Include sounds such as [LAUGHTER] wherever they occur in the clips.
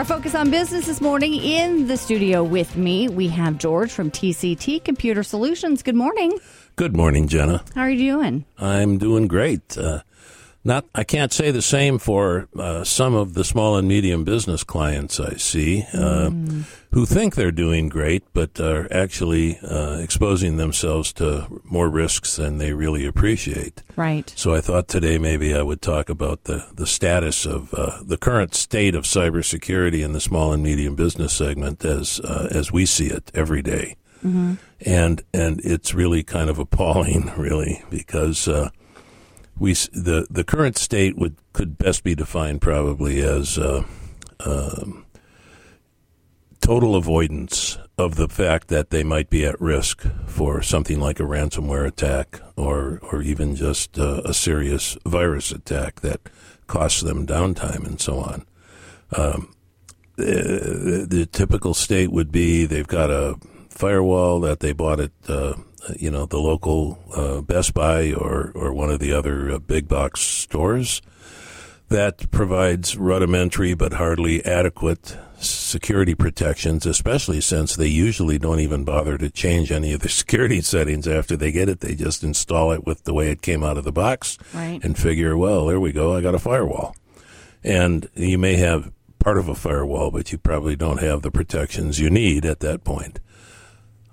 Our focus on business this morning in the studio with me, we have George from TCT Computer Solutions. Good morning. Good morning, Jenna. How are you doing? I'm doing great. Uh, not, I can't say the same for uh, some of the small and medium business clients I see uh, mm. who think they're doing great, but are actually uh, exposing themselves to more risks than they really appreciate. Right. So I thought today maybe I would talk about the, the status of uh, the current state of cybersecurity in the small and medium business segment as uh, as we see it every day. Mm-hmm. And and it's really kind of appalling, [LAUGHS] really, because uh, we the the current state would could best be defined probably as uh, um, total avoidance of the fact that they might be at risk for something like a ransomware attack or or even just uh, a serious virus attack that costs them downtime and so on. Um, the, the, typical state would be they've got a firewall that they bought at uh, you know, the local uh, Best Buy or, or one of the other uh, big box stores that provides rudimentary but hardly adequate security protections, especially since they usually don't even bother to change any of the [LAUGHS] security settings after they get it. They just install it with the way it came out of the box right. and figure, well, there we go, I got a firewall. And you may have part of a firewall, but you probably don't have the protections you need at that point.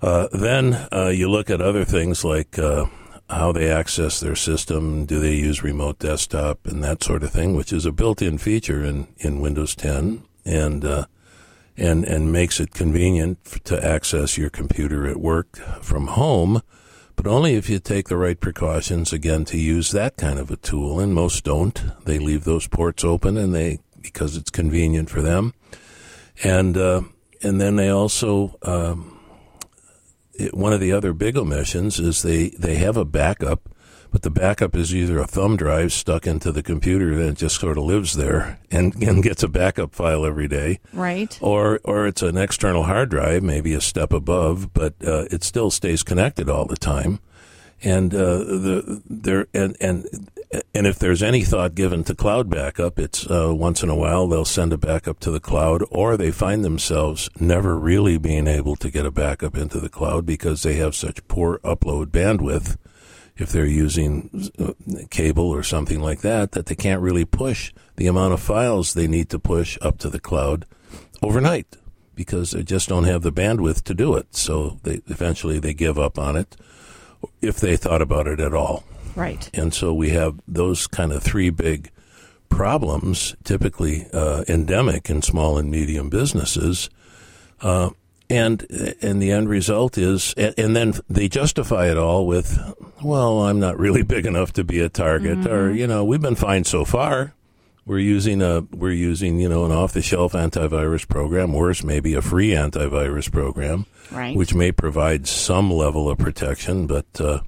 Uh, then uh, you look at other things like uh, how they access their system. Do they use remote desktop and that sort of thing, which is a built-in feature in, in Windows 10 and uh, and and makes it convenient to access your computer at work from home, but only if you take the right precautions again to use that kind of a tool. And most don't. They leave those ports open and they because it's convenient for them, and uh, and then they also. Um, it, one of the other big omissions is they, they have a backup, but the backup is either a thumb drive stuck into the computer that just sort of lives there and, [LAUGHS] and gets a backup file every day. Right. Or, or it's an external hard drive, maybe a step above, but uh, it still stays connected all the time. And uh, the there and and and if there's any thought given to cloud backup, it's uh, once in a while they'll send a backup to the cloud, or they find themselves never really being able to get a backup into the cloud because they have such poor upload bandwidth. If they're using uh, cable or something like that, that they can't really push the amount of files they need to push up to the cloud overnight because they just don't have the bandwidth to do it. So they eventually they give up on it if they thought about it at all. Right. And so we have those kind of three big problems, typically uh, endemic in small and medium businesses. Uh, and and the end result is, and, and, then they justify it all with, well, I'm not really [LAUGHS] big enough to be a target, mm-hmm. or you know, we've been fine so far. We're using a we're using you know an off the shelf antivirus program, worse maybe a free antivirus program, right. which may provide some level of protection, but uh,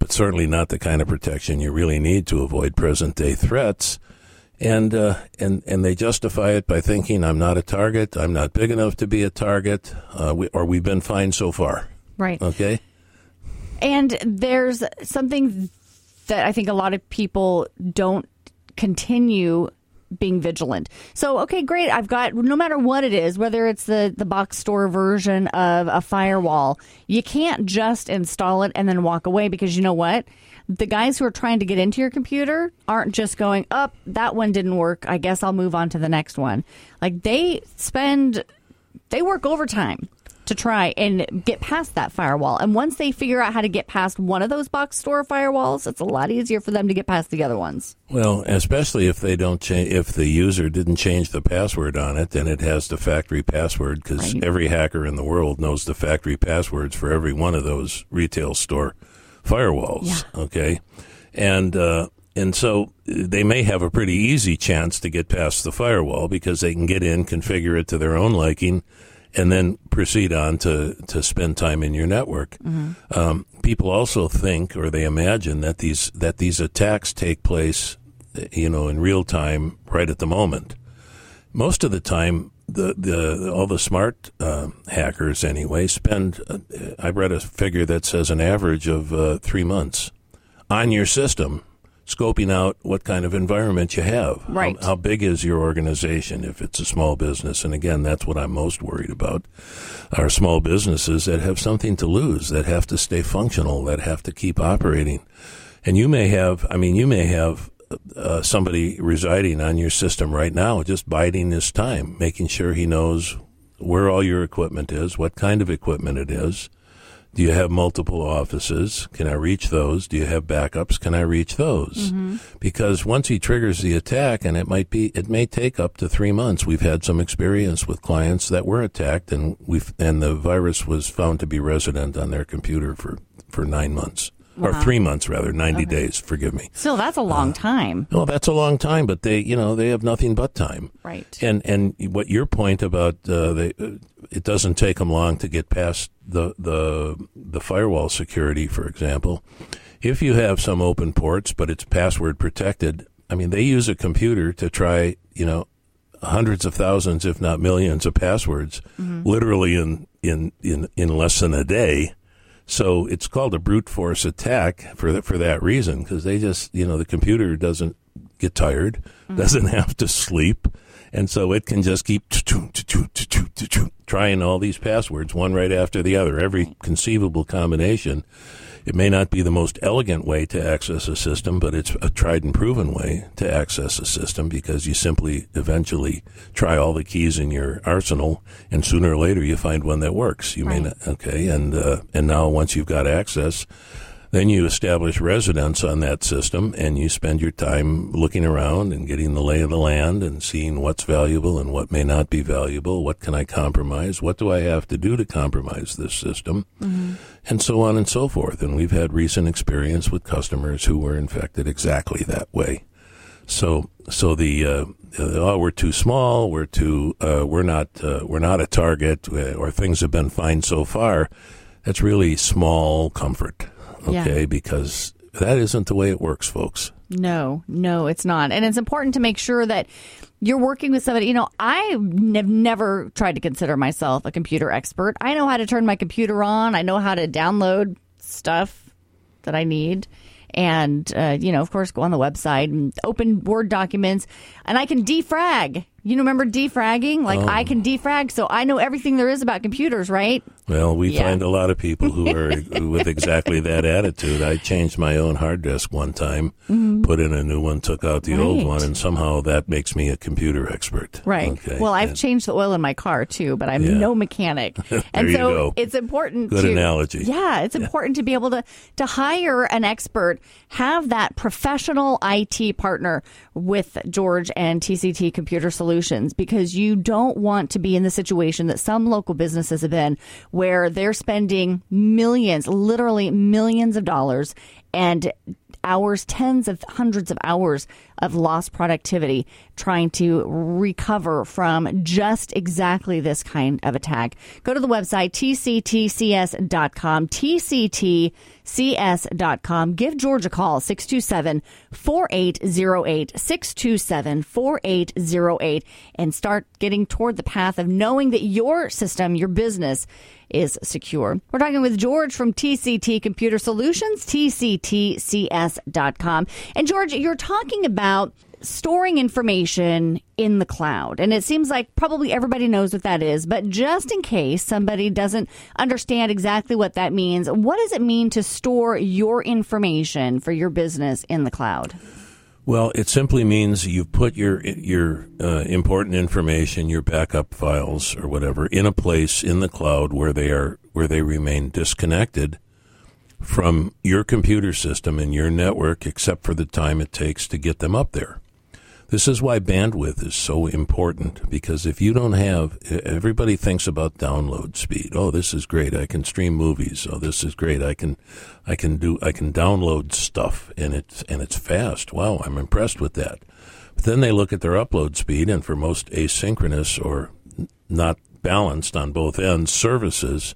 but certainly not the kind of protection you really need to avoid present day threats. And, uh, and, and they justify it by thinking, I'm not a target, I'm not big enough to be a target, uh, we, or we've been fine so far. Right. Okay. And there's something that I think a lot of people don't continue being vigilant. So, okay, great. I've got no matter what it is, whether it's the the box store version of a firewall, you can't just install it and then walk away because you know what? The guys who are trying to get into your computer aren't just going, "Up, oh, that one didn't work. I guess I'll move on to the next one." Like they spend they work overtime to try and get past that firewall. And once they figure out how to get past one of those box store firewalls, it's a lot easier for them to get past the other ones. Well, especially if they don't change, if the user didn't change the password on it, then it has the factory password because right. every hacker in the world knows the factory passwords for every one of those retail store firewalls. Yeah. Okay, and uh, and so they may have a pretty easy chance to get past the firewall because they can get in, configure it to their own liking and then proceed on to, to spend time in your network. Mm-hmm. Um, people also think or they imagine that these that these attacks take place, you know, in real time, right at the moment. Most of the time, the, the all the smart uh, hackers anyway spend. Uh, I read a figure that says an average of uh, three months on your system scoping out what kind of environment you have. Right. How, how big is your organization if it's a small business? And again, that's what I'm most worried about. Are small businesses that have something to lose, that have to stay functional, that have to keep operating. And you may have, I mean, you may have uh, somebody residing on your system right now, just biding his time, making sure he knows where all your equipment is, what kind of equipment it is. Do you have multiple offices? Can I reach those? Do you have backups? Can I reach those? Mm-hmm. Because once he triggers the attack, and it might be, it may take up to three months. We've had some experience with clients that were attacked, and we've and the virus was found to be resident on their computer for for nine months or three months rather, ninety okay. days. Forgive me. Still, that's a long uh, time. Well, that's a long time, but they, you know, they have nothing but time. Right. And and what your point about uh, they, uh, it doesn't take them long to get past the the the firewall security, for example. If you have some open ports, but it's password protected, I mean, they use a computer to try, you know, hundreds of thousands, if not millions, of passwords, mm-hmm. literally in in in in less than a day so it's called a brute force attack for the, for that reason because they just you know the computer doesn't get tired, mm-hmm. doesn't [LAUGHS] have to sleep, and so it can just keep trying all these passwords one right after the other, every conceivable combination it may not be the most elegant way to access a system, but it's a tried and proven way to access a system because you simply eventually try all the keys in your arsenal, and sooner or later you find one that works. You right. may not, okay, and uh, and now once you've got access, then you establish residence on that system and you spend your time looking around and getting the lay of the land and seeing what's valuable and what may not be valuable. What can I compromise? What do I have to do to compromise this system? Mm-hmm. And so on and so forth. And we've had recent experience with customers who were infected exactly that way. So, so the, uh, oh, we're too small, we're too, uh, we're not, uh, we're not a target, uh, or things have been fine so far. That's really small comfort okay? Yeah. Because that isn't the way it works, folks. No, no, it's not. And it's important to make sure that you're working with somebody. You know, I have never tried to consider myself a computer expert. I know how to turn my computer on, I know how to download stuff that I need. And, uh, you know, of course, go on the website and open Word documents, and I can defrag. You remember defragging? Like, oh. I can defrag, so I know everything there is about computers, right? Well, we yeah. find a lot of people who [LAUGHS] are with exactly that attitude. I changed my own hard disk one time, mm-hmm. put in a new one, took out the right. old one, and somehow that makes me a computer expert. Right. Okay. Well, I've and, changed the oil in my car too, but I'm yeah. no mechanic. [LAUGHS] and so it's important Good to, analogy. Yeah, it's yeah. important to be able to to hire an expert, have that professional IT partner with George and TCT Computer Solutions because you don't want to be in the situation that some local businesses have been where they're spending millions, literally millions of dollars and hours, tens of hundreds of hours of lost productivity trying to recover from just exactly this kind of attack. Go to the website tctcs.com, tctcs.com. Give George a call, 627 4808, 627 4808, and start getting toward the path of knowing that your system, your business, is secure. We're talking with George from TCT Computer Solutions, tctcs.com. And George, you're talking about storing information in the cloud. And it seems like probably everybody knows what that is, but just in case somebody doesn't understand exactly what that means, what does it mean to store your information for your business in the cloud? Well, it simply means you put your your uh, important information, your backup files or whatever, in a place in the cloud where they are where they remain disconnected from your computer system and your network, except for the time it takes to get them up there. This is why bandwidth is so important because if you don't have, everybody thinks about download speed. Oh, this is great. I can stream movies. Oh, this is great. I can, I can do, I can download stuff and it's, and it's fast. Wow. I'm impressed with that. But then they look at their upload speed and for most asynchronous or not balanced on both ends services,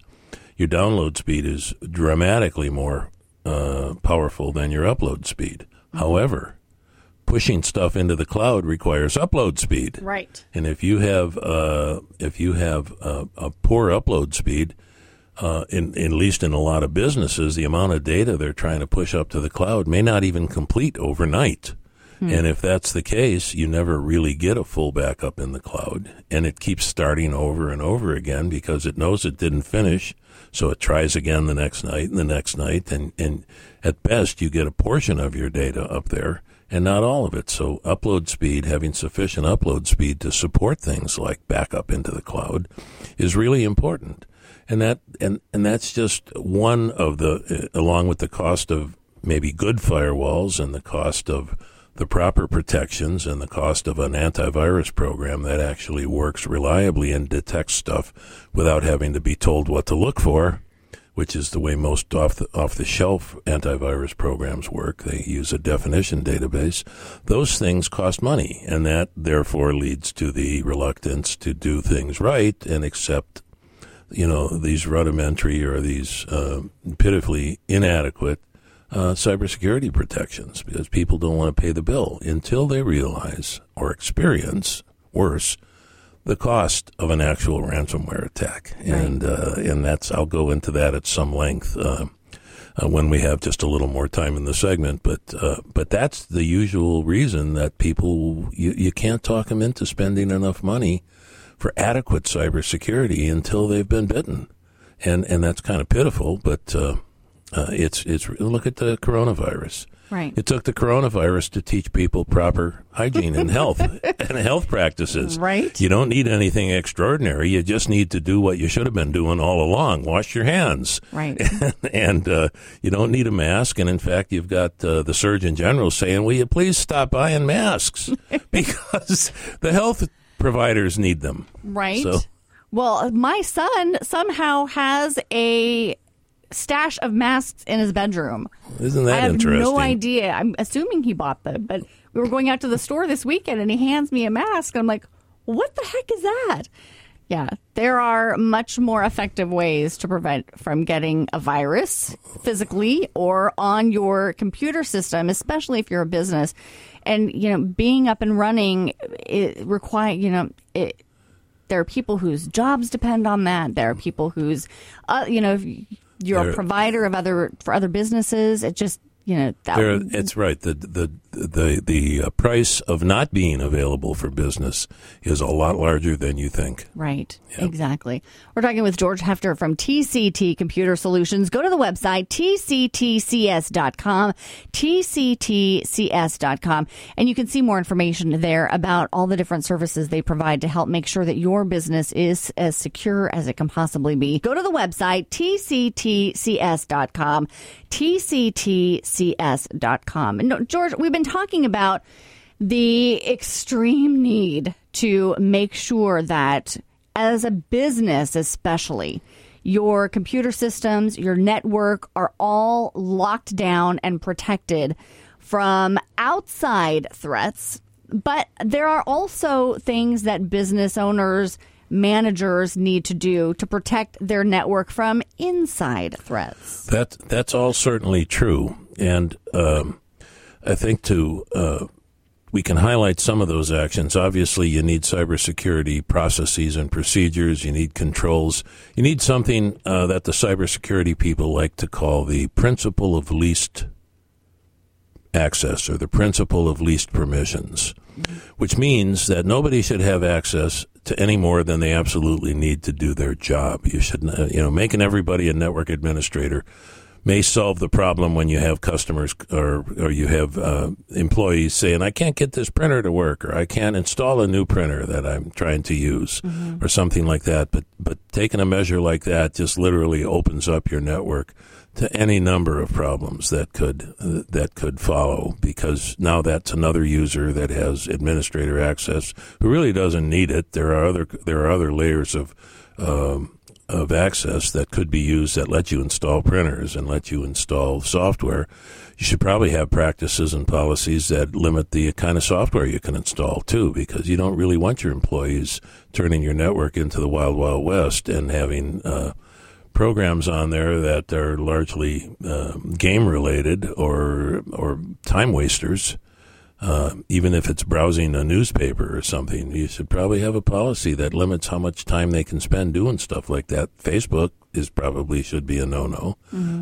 your download speed is dramatically more uh, powerful than your upload speed. Mm-hmm. However, pushing stuff into the cloud requires upload speed. Right. And if you have uh, if you have a, a, poor upload speed, uh, in, at least in a lot of businesses, the amount of data they're trying to push up to the cloud may not even complete overnight. Hmm. And if that's the case, you never really get a full backup in the cloud. And it keeps starting over and over again because it knows it didn't finish. So it tries again the next night and the next night. And, and at best, you get a portion of your data up there and not all of it. So upload speed, having sufficient upload speed to support things like backup into the cloud is really important. And that, and, and that's just one of the, uh, along with the cost of maybe good firewalls and the cost of the proper protections and the cost of an antivirus program that actually works reliably and detects stuff without having to be told what to look for, which is the way most off the, off the shelf antivirus programs work. They use a definition database. Those things cost money, and that therefore leads to the reluctance to do things right and accept you know these rudimentary or these uh, pitifully inadequate uh, cybersecurity protections because people don't want to pay the bill until they realize or experience worse the cost of an actual ransomware attack, right. and uh, and that's I'll go into that at some length uh, uh, when we have just a little more time in the segment. But uh, but that's the usual reason that people you, you can't talk them into spending enough money for adequate cybersecurity until they've been bitten, and and that's kind of pitiful, but uh, uh, it's it's look at the coronavirus. Right. It took the coronavirus to teach people proper hygiene and health [LAUGHS] and health practices. Right. You don't need anything extraordinary. You just need to do what you should have been doing all along: wash your hands. Right. and, [LAUGHS] and uh, you don't need a mask. And in fact, you've got uh, the Surgeon General saying, "Will you please stop buying masks [LAUGHS] because the health providers need them." Right. So. Well, my son somehow has a stash of masks in his bedroom. Isn't that I have interesting? No idea. I'm assuming he bought them, but we were going out to the store this weekend, and he hands me a mask. And I'm like, "What the heck is that?" Yeah, there are much more effective ways to prevent from getting a virus physically or on your computer system, especially if you're a business. And you know, being up and running it require you know it there are people whose jobs depend on that. There are people whose, uh, you know, you're a provider of other for other businesses. It just you know that it's right. The the the the uh, price of not being available for business is a lot larger than you think. Right. Yep. Exactly. We're talking with George Hefter from TCT Computer Solutions. Go to the website tctcs.com, tctcs.com, and you can see more information there about all the different services they provide to help make sure that your business is as secure as it can possibly be. Go to the website tctcs.com, tctcs.com. And George, we've been talking about the extreme need to make sure that as a business, especially, your computer systems, your network are all locked down and protected from outside threats. But there are also things that business owners, managers need to do to protect their network from inside threats. That that's all certainly true, and um, I think to uh, we can highlight some of those actions. Obviously, you need cybersecurity processes and procedures. You need controls. You need something uh, that the cybersecurity people like to call the principle of least access or the principle of least permissions, which means that nobody should have access to any more than they absolutely need to do their job. You should, uh, you know, making everybody a network administrator may solve the problem when you have customers or or you have uh, employees saying, "I can't get this printer to work," or "I can't install a new printer that I'm trying to use," mm-hmm. or something like that. But but taking a measure like that just literally opens up your network to any number of problems that could uh, that could follow because now that's another user that has administrator access who really doesn't need it. There are other there are other layers of um, of access that could be used that let you install printers and let you install software, you should probably have practices and policies that limit the kind of software you can install too, because you don't really want your employees turning your network into the wild, wild west and having uh, programs on there that are largely uh, game related or or time wasters. Uh, even if it's browsing a newspaper or something, you should probably have a policy that limits how much time they can spend doing stuff like that. Facebook is probably should be a no-no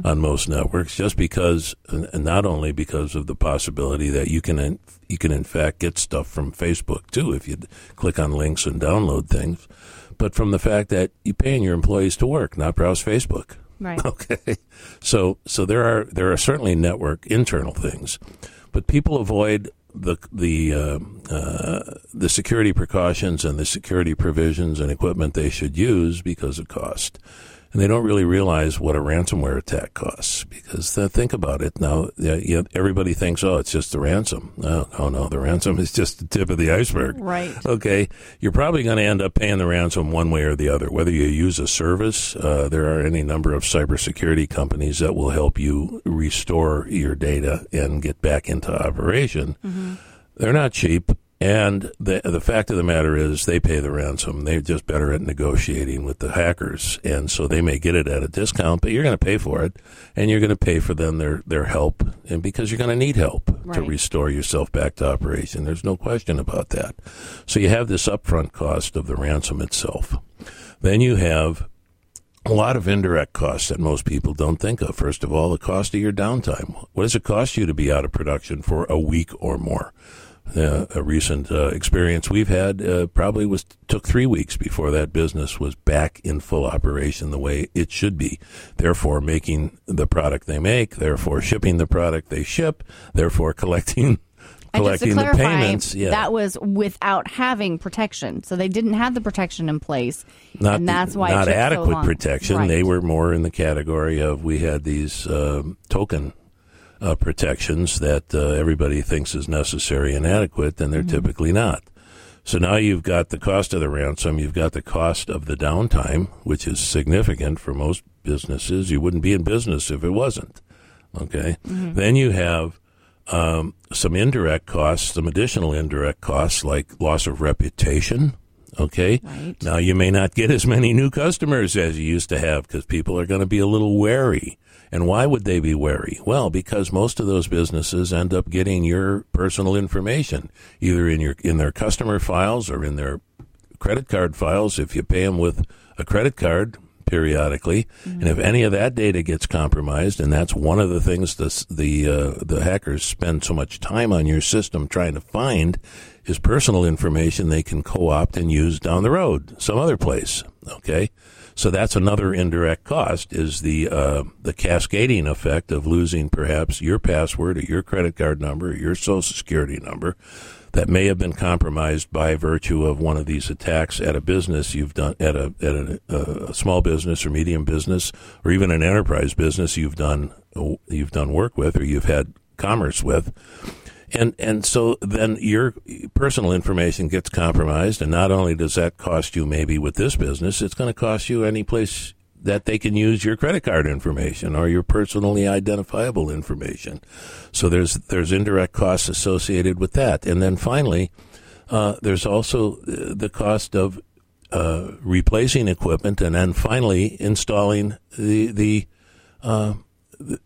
on most networks, just because, and not only because of the possibility that you can in, you can in fact get stuff from Facebook too if you click on links and download things, but from the fact that you're paying your employees to work, not browse Facebook. Right. [LAUGHS] Okay, so so there are there are certainly network internal things, but people avoid the the uh, uh, the security precautions and the security provisions and equipment they should use because of cost, and they don't really realize what a ransomware attack costs. Because uh, think about it now, everybody thinks, oh, it's just the ransom. No, no, no, the ransom [LAUGHS] is just the tip of the iceberg. Right. Okay, you're probably going to end up paying the ransom one way or the other. Whether you use a service, uh, there are any number of cybersecurity companies that will help you restore your data and get back into operation. They're not cheap, and the the fact of the matter is they pay the ransom. They're just better at negotiating with the hackers, and so they may get it at a discount, but you're going to pay for it, and you're going to pay for them their their help, and because you're going to need help to restore yourself back to operation. There's no question about that. So you have this upfront cost of the ransom itself. Then you have a lot of indirect costs that most people don't think of. First of all, the cost of your downtime. What does it cost you to be out of production for a week or more? Uh, a recent uh, experience we've had uh, probably was took three weeks before that business was back in full operation the way it should be. Therefore, making the product they make, therefore shipping the product they ship, therefore [LAUGHS] collecting And just to collecting the payments. Yeah, that was without having protection. So they didn't have the protection in place, not and that's why not so adequate long. protection. Right. They were more in the category of we had these um, token uh, protections that uh, everybody thinks is necessary and adequate, and they're Mm-hmm. typically not. So now you've got the cost of the ransom, you've got the cost of the downtime, which is significant for most businesses. You wouldn't be in business if it wasn't. Okay. Mm-hmm. Then you have um, some indirect costs, some additional indirect costs like loss of reputation. Okay. Right. Now you may not get as many new customers as you used to have because people are going to be a little wary. And why would they be wary? Well, because most of those businesses end up getting your personal information either in your in their customer files or in their credit card files if you pay them with a credit card periodically. And if any of that data gets compromised and that's one of the things the the uh, the hackers spend so much time on your system trying to find is personal information they can co-opt and use down the road some other place okay? So that's another indirect cost is the uh, the cascading effect of losing perhaps your password or your credit card number or your social security number that may have been compromised by virtue of one of these attacks at a business you've done at a at a, a small business or medium business or even an enterprise business you've done you've done work with or you've had commerce with and and so then your personal information gets compromised and not only does that cost you maybe with this business it's going to cost you any place that they can use your credit card information or your personally identifiable information. So there's there's indirect costs associated with that. And then finally uh, there's also uh, the cost of uh, replacing equipment and then finally installing the the uh,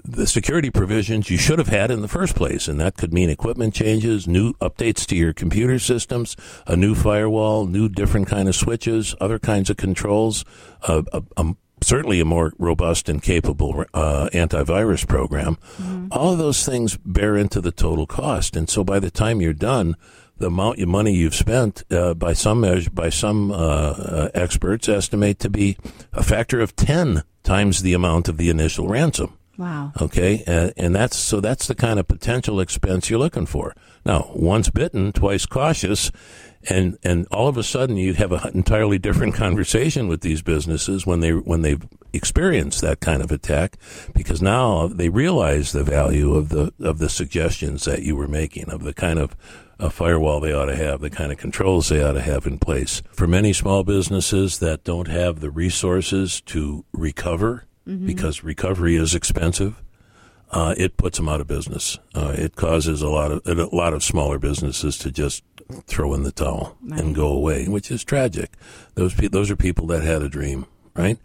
the security provisions you should have had in the first place, and that could mean equipment changes, new updates to your computer systems, a new firewall, new different kind of switches, other kinds of controls, uh, a, a, certainly a more robust and capable uh, antivirus program. All of those things bear into the total cost, and so by the time you're done, the amount of money you've spent uh, by some measure, by some uh, uh, experts estimate to be a factor of ten times the amount of the initial ransom. Wow. Okay, and, and that's so that's the kind of potential expense you're looking for. Now, once bitten, twice cautious, and and all of a sudden you have an entirely different [LAUGHS] conversation with these businesses when they when they've experienced that kind of attack, because now they realize the value of the of the suggestions that you were making of the kind of a firewall they ought to have, the kind of controls they ought to have in place. For many small businesses that don't have the resources to recover, because recovery is expensive, uh, it puts them out of business. Uh, it causes a lot of a lot of smaller businesses to just throw in the towel and go away, which is tragic. Those pe- those are people that had a dream, right?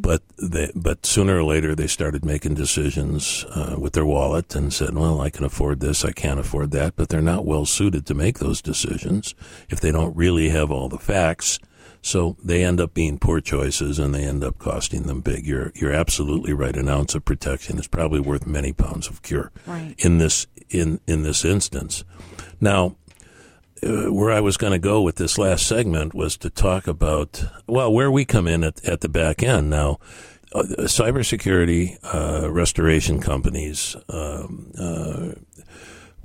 But they, but sooner or later they started making decisions uh, with their wallet and said, "Well, I can afford this, I can't afford that," but they're not well suited to make those decisions if they don't really have all the facts So they end up being poor choices, and they end up costing them big. You're you're absolutely right. An ounce of protection is probably worth many pounds of cure. Right. In this in in this instance, now uh, where I was going to go with this last segment was to talk about well where we come in at at the back end now. Uh, cybersecurity uh, restoration companies um, uh,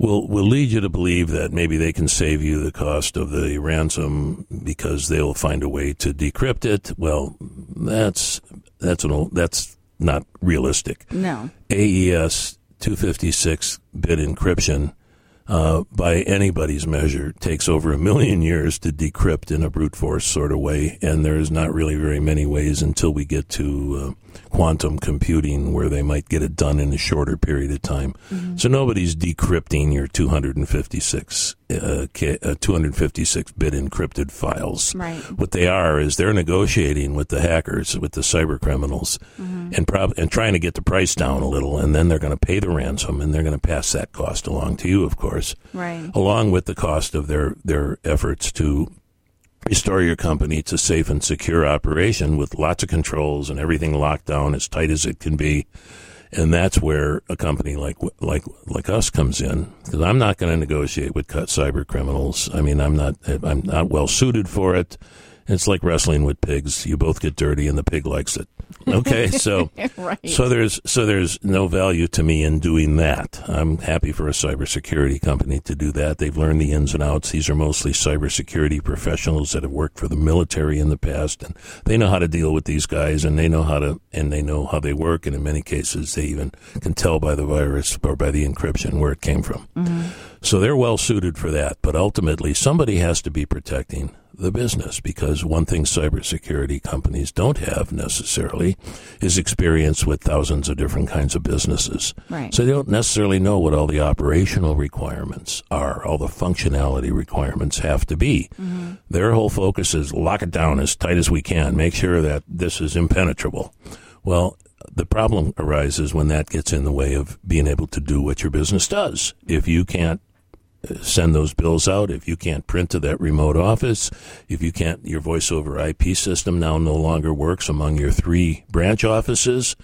will will lead you to believe that maybe they can save you the cost of the ransom because they'll find a way to decrypt it. Well, that's that's an old, that's not realistic. No. AES 256 bit encryption uh, by anybody's measure, takes over a million years to decrypt in a brute force sort of way, and there's not really very many ways until we get to uh, quantum computing where they might get it done in a shorter period of time. Mm-hmm. So nobody's decrypting your 256 uh, 256 bit encrypted files. Right. What they are is they're negotiating with the hackers, with the cyber criminals, mm-hmm. and prob- and trying to get the price down a little, and then they're going to pay the ransom, and they're going to pass that cost along to you, of course, right. along with the cost of their their efforts to restore your company to safe and secure operation with lots of controls and everything locked down as tight as it can be and that's where a company like like like us comes in because I'm not going to negotiate with cyber criminals. I mean, I'm not I'm not well suited for it. It's like wrestling with pigs. You both get dirty, and the pig likes it. Okay, so [LAUGHS] right. so there's so there's no value to me in doing that. I'm happy for a cybersecurity company to do that. They've learned the ins and outs. These are mostly cybersecurity professionals that have worked for the military in the past, and they know how to deal with these guys, and they know how to and they know how they work. And in many cases, they even can tell by the virus or by the encryption where it came from. Mm-hmm. So they're well suited for that. But ultimately, somebody has to be protecting the business because one thing cybersecurity companies don't have necessarily is experience with thousands of different kinds of businesses. Right. So they don't necessarily know what all the operational requirements are, all the functionality requirements have to be. Mm-hmm. Their whole focus is lock it down as tight as we can, make sure that this is impenetrable. Well, the problem arises when that gets in the way of being able to do what your business does. If you can't send those bills out. If you can't print to that remote office, if you can't, your voice over IP system now no longer works among your three branch offices.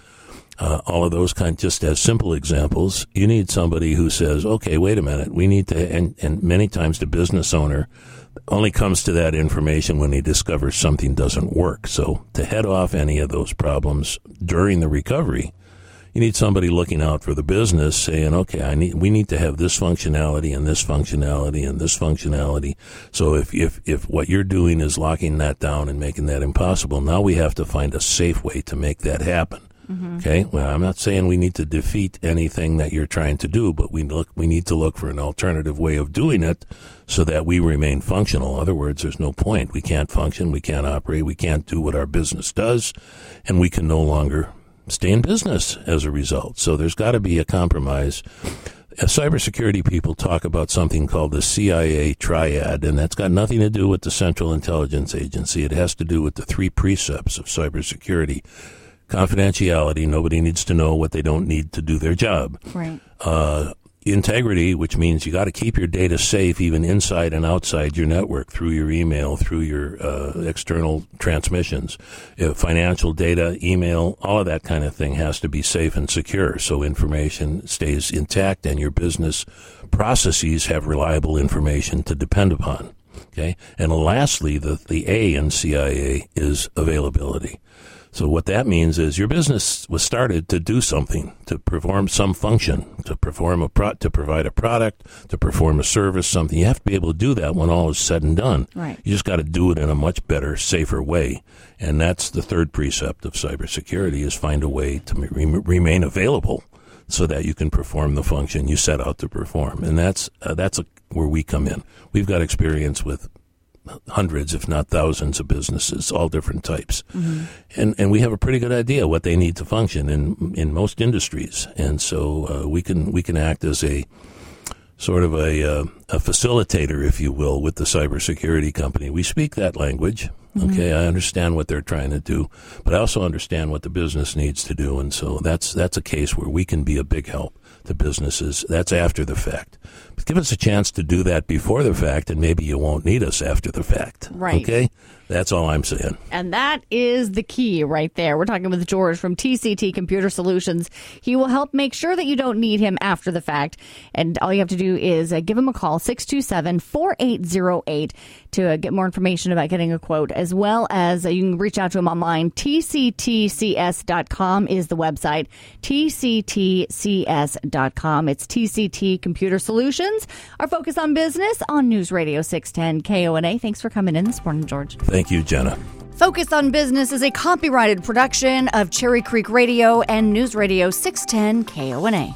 Uh, all of those kind, just as simple examples, you need somebody who says, okay, wait a minute, we need to, and, and many times the business owner only comes to that information when he discovers something doesn't work. So to head off any of those problems during the recovery, you need somebody looking out for the business saying, okay, I need, we need to have this functionality and this functionality and this functionality. So if, if, if what you're doing is locking that down and making that impossible, now we have to find a safe way to make that happen. Mm-hmm. Okay. Well, I'm not saying we need to defeat anything that you're trying to do, but we look, we need to look for an alternative way of doing it so that we remain functional. In other words, there's no point. We can't function. We can't operate. We can't do what our business does and we can no longer stay in business as a result. So there's got to be a compromise. As cybersecurity people talk about something called the CIA triad, and that's got nothing to do with the Central Intelligence Agency. It has to do with the three precepts of cybersecurity confidentiality. Nobody needs to know what they don't need to do their job. Right. Uh, integrity, which means you got to keep your data safe even inside and outside your network through your email, through your uh, external transmissions. If financial data, email, all of that kind of thing has to be safe and secure so information stays intact and your business processes have reliable information to depend upon. Okay. And lastly, the, the A in CIA is availability. So what that means is your business was started to do something, to perform some function, to perform a pro- to provide a product, to perform a service, something. You have to be able to do that when all is said and done. Right. You just got to do it in a much better, safer way. And that's the third precept of cybersecurity is find a way to re- remain available so that you can perform the function you set out to perform. And that's uh, that's a, where we come in. We've got experience with hundreds, if not thousands, of businesses, all different types, mm-hmm. and and we have a pretty good idea what they need to function in in most industries, and so uh, we can we can act as a sort of a uh, a facilitator, if you will, with the cybersecurity company. We speak that language. Mm-hmm. Okay, I understand what they're trying to do, but I also understand what the business needs to do, and so that's that's a case where we can be a big help. to businesses. That's after the fact. But give us a chance to do that before the fact, and maybe you won't need us after the fact. Right. Okay? That's all I'm saying. And that is the key right there. We're talking with George from TCT Computer Solutions. He will help make sure that you don't need him after the fact. And all you have to do is uh, give him a call, 627 4808, to uh, get more information about getting a quote, as well as uh, you can reach out to him online. TCTCS.com is the website. TCTCS.com. It's TCT Computer Solutions. Our focus on business on News Radio 610 KONA. Thanks for coming in this morning, George. Thank you, Jenna. Focus on Business is a copyrighted production of Cherry Creek Radio and News Radio 610 KONA.